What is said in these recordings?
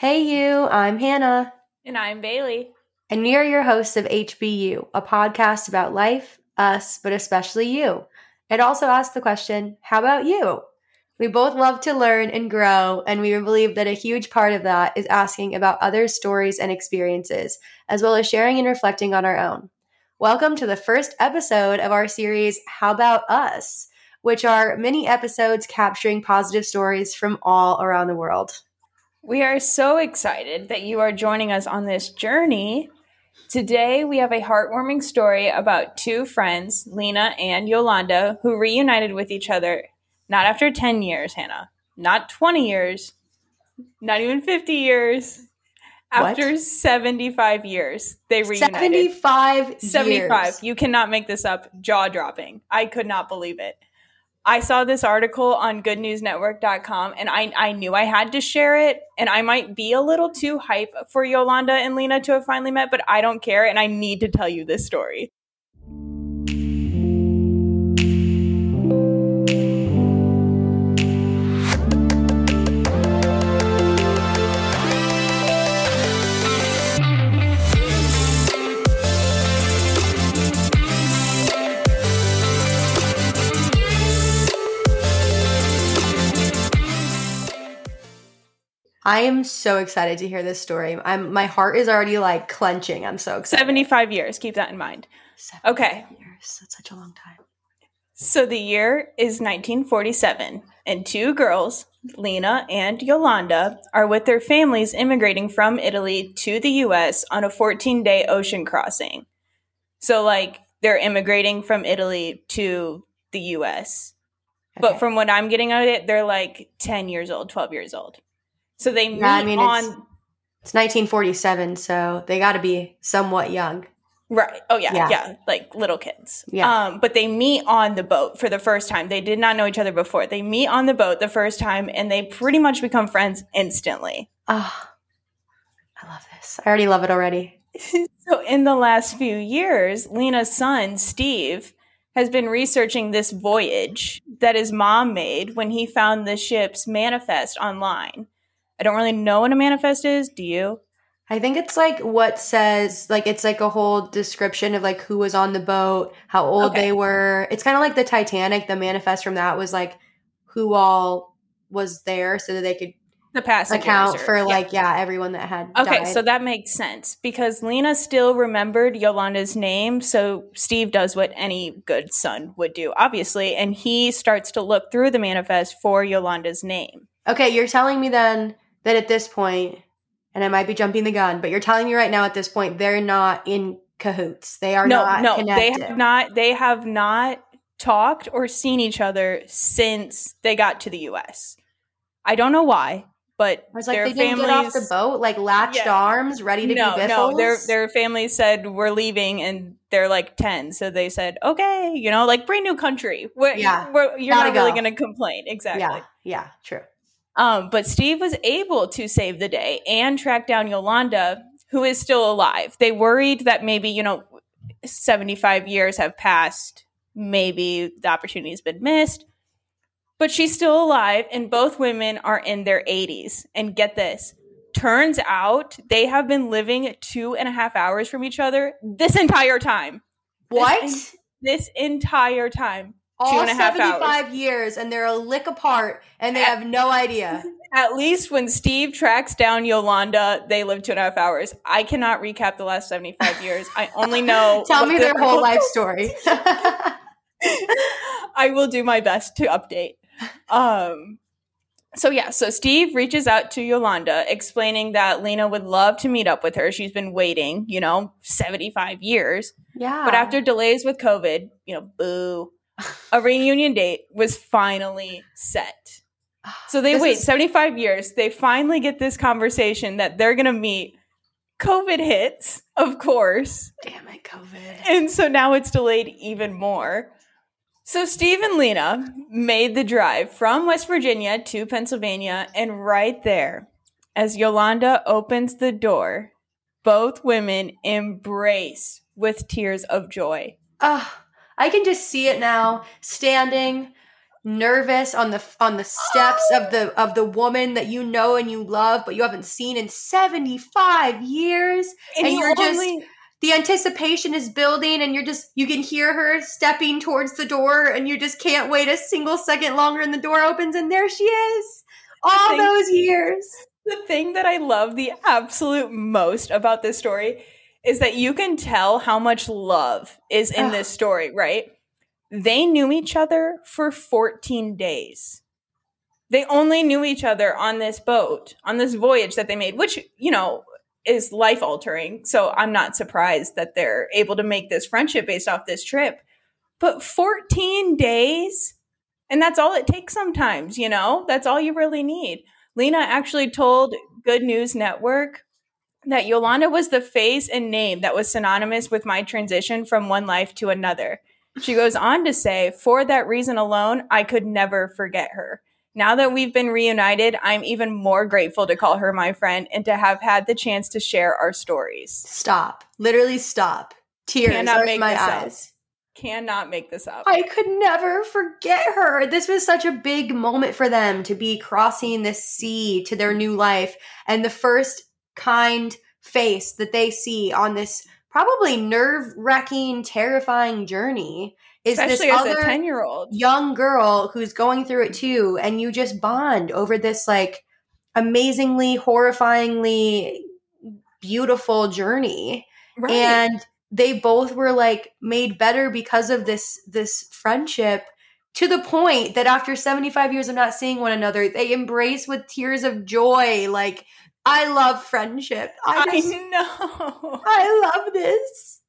Hey, you, I'm Hannah. And I'm Bailey. And we are your hosts of HBU, a podcast about life, us, but especially you. It also asks the question, How about you? We both love to learn and grow, and we believe that a huge part of that is asking about others' stories and experiences, as well as sharing and reflecting on our own. Welcome to the first episode of our series, How About Us, which are mini episodes capturing positive stories from all around the world. We are so excited that you are joining us on this journey. Today, we have a heartwarming story about two friends, Lena and Yolanda, who reunited with each other not after 10 years, Hannah, not 20 years, not even 50 years. After what? 75 years, they reunited. 75 75. Years. You cannot make this up. Jaw dropping. I could not believe it. I saw this article on goodnewsnetwork.com and I, I knew I had to share it. And I might be a little too hype for Yolanda and Lena to have finally met, but I don't care. And I need to tell you this story. I am so excited to hear this story. I'm my heart is already like clenching. I'm so excited. 75 years, keep that in mind. Okay. Years. That's such a long time. So the year is 1947 and two girls, Lena and Yolanda, are with their families immigrating from Italy to the US on a 14-day ocean crossing. So like they're immigrating from Italy to the US. Okay. But from what I'm getting out of it, they're like 10 years old, 12 years old. So they meet yeah, I mean, on. It's, it's 1947, so they got to be somewhat young. Right. Oh yeah, yeah, yeah, like little kids. Yeah. Um, but they meet on the boat for the first time. They did not know each other before. They meet on the boat the first time, and they pretty much become friends instantly. Oh, I love this. I already love it already. so in the last few years, Lena's son Steve has been researching this voyage that his mom made when he found the ship's manifest online. I don't really know what a manifest is. Do you? I think it's like what says like it's like a whole description of like who was on the boat, how old okay. they were. It's kind of like the Titanic. The manifest from that was like who all was there so that they could the past account for like yeah. yeah. everyone that had okay died. so that makes sense because lena still remembered yolanda's name so steve does what any good son would do obviously and he starts to look through the manifest for yolanda's name okay you're telling me then that at this point, and I might be jumping the gun, but you're telling me right now at this point they're not in cahoots. They are no, not no, connected. they have not. They have not talked or seen each other since they got to the U.S. I don't know why, but I was like, their they didn't get off the boat, like latched yeah. arms, ready to no, be biffles. No, their their family said we're leaving, and they're like ten, so they said okay, you know, like brand new country. We're, yeah, we're, you're Gotta not go. really going to complain, exactly. Yeah, yeah, true. Um, but Steve was able to save the day and track down Yolanda, who is still alive. They worried that maybe, you know, 75 years have passed. Maybe the opportunity has been missed. But she's still alive, and both women are in their 80s. And get this turns out they have been living two and a half hours from each other this entire time. What? This, this entire time all 75 hours. years and they're a lick apart and they at, have no idea. At least when Steve tracks down Yolanda, they live two and a half hours. I cannot recap the last 75 years. I only know. Tell me their whole life story. I will do my best to update. Um, so yeah, so Steve reaches out to Yolanda explaining that Lena would love to meet up with her. She's been waiting, you know, 75 years. Yeah. But after delays with COVID, you know, boo, a reunion date was finally set. So they this wait is- 75 years. They finally get this conversation that they're going to meet. COVID hits, of course. Damn it, COVID. And so now it's delayed even more. So Steve and Lena made the drive from West Virginia to Pennsylvania, and right there, as Yolanda opens the door, both women embrace with tears of joy. Ah. I can just see it now, standing nervous on the on the steps of the of the woman that you know and you love but you haven't seen in 75 years. And and, you you're just the anticipation is building and you're just you can hear her stepping towards the door and you just can't wait a single second longer and the door opens and there she is. All those years. The thing that I love the absolute most about this story is that you can tell how much love is in this story, right? They knew each other for 14 days. They only knew each other on this boat, on this voyage that they made, which, you know, is life altering. So I'm not surprised that they're able to make this friendship based off this trip. But 14 days? And that's all it takes sometimes, you know? That's all you really need. Lena actually told Good News Network that Yolanda was the face and name that was synonymous with my transition from one life to another. She goes on to say, For that reason alone, I could never forget her. Now that we've been reunited, I'm even more grateful to call her my friend and to have had the chance to share our stories. stop literally stop tears Cannot are in my this up. eyes Cannot make this up. I could never forget her. This was such a big moment for them to be crossing this sea to their new life. And the first kind face that they see on this probably nerve wracking, terrifying journey is Especially this other 10 year old. young girl who's going through it too. And you just bond over this like amazingly, horrifyingly beautiful journey Right. and they both were like made better because of this this friendship to the point that after 75 years of not seeing one another they embrace with tears of joy like i love friendship. I I know. i love this.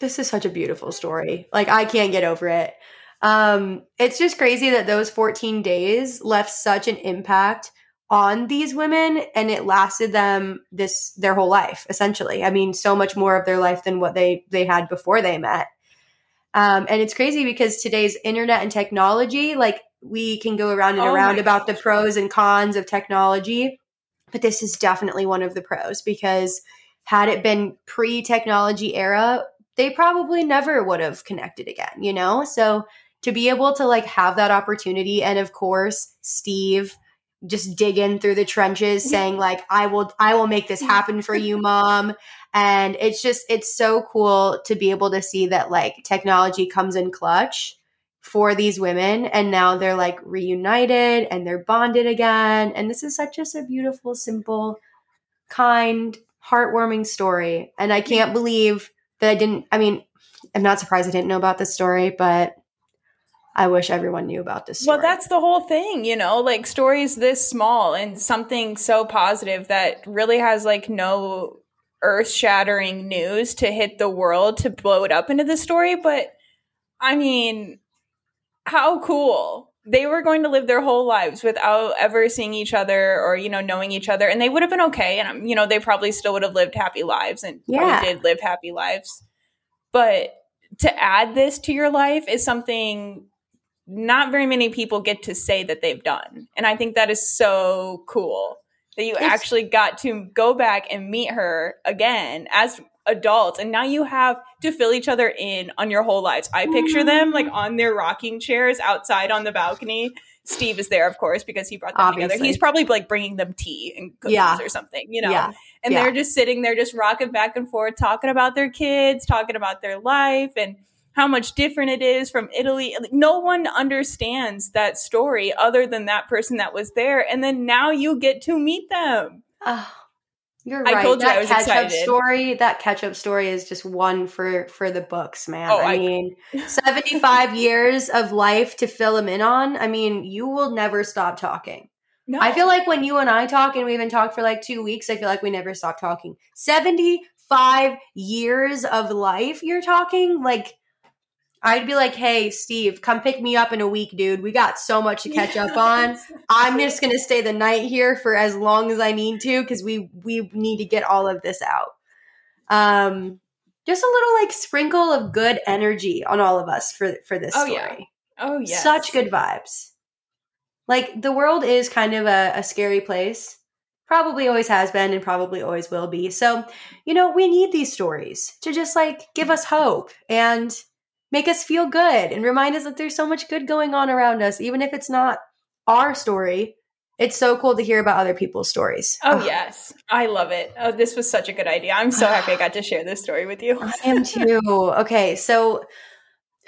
This is such a beautiful story. Like i can't get over it. Um it's just crazy that those 14 days left such an impact on these women and it lasted them this their whole life essentially. I mean so much more of their life than what they they had before they met. Um and it's crazy because today's internet and technology like we can go around and Oh around about the pros and cons of technology but this is definitely one of the pros because had it been pre-technology era they probably never would have connected again you know? So to be able to like have that opportunity and of course steve just digging through the trenches saying like i will i will make this happen for you mom. And it's just it's so cool to be able to see that like technology comes in clutch for these women and now they're like reunited and they're bonded again and this is such just a beautiful simple kind heartwarming story and i can't believe that i didn't i mean i'm not surprised i didn't know about this story but i wish everyone knew about this story Well, that's the whole thing, you know, like stories this small and something so positive that really has like no earth shattering news to hit the world to blow it up into the story. But I mean, how cool. They were going to live their whole lives without ever seeing each other or, you know, knowing each other. And they would have been okay. And, you know, they probably still would have lived happy lives and Yeah. did live happy lives. But to add this to your life is something not very many people get to say that they've done. And I think that is so cool that you It's- actually got to go back and meet her again as adults. And now you have to fill each other in on your whole lives. I picture them like on their rocking chairs outside on the balcony. Steve is there, of course, because he brought them together. He's probably like bringing them tea and cookies Yeah. or something, you know? yeah and Yeah. they're just sitting there just rocking back and forth talking about their kids talking about their life and how much different it is from italy no one understands that story other than that person that was there and then now you get to meet them Oh, you're right. I told you that I was ketchup excited. story, that ketchup story is just one for for the books, man. Oh, I, I- mean, 75 years of life to fill them in on. I mean, you will never stop talking. no I feel like when you and I talk and we even talked for like 2 weeks, I feel like we never stop talking. 75 years of life you're talking like I'd be like, "Hey, Steve, come pick me up in a week, dude. We got so much to catch up on." I'm just gonna stay the night here for as long as I need to because we we need to get all of this out. Um, just a little like sprinkle of good energy on all of us for for this Oh, story. yeah. oh yes Such good vibes. Like the world is kind of a, a scary place. Probably always has been and probably always will be. So, you know, we need these stories to just like give us hope and make us feel good and remind us that there's so much good going on around us, even if it's not our story. It's so cool to hear about other people's stories. Oh, yes. I love it. Oh, this was such a good idea. I'm so happy I got to share this story with you. I am too. Okay. So,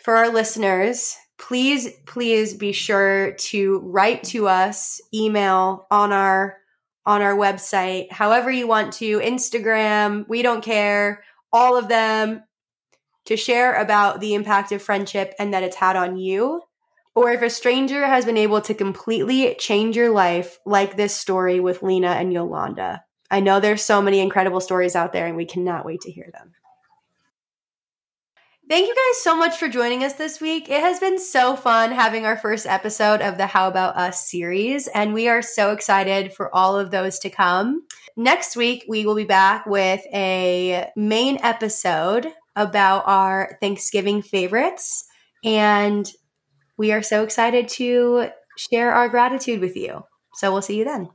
for our listeners, please, please be sure to write to us, email on our on our website, however you want to, Instagram, we don't care, all of them to share about the impact of friendship and that it's had on you. Or if a stranger has been able to completely change your life, like this story with Lena and Yolanda. I know there's so many incredible stories out there and we cannot wait to hear them. Thank you guys so much for joining us this week. It has been so fun having our first episode of the How About Us series, and we are so excited for all of those to come. Next week, we will be back with a main episode about our Thanksgiving favorites, and we are so excited to share our gratitude with you. So we'll see you then.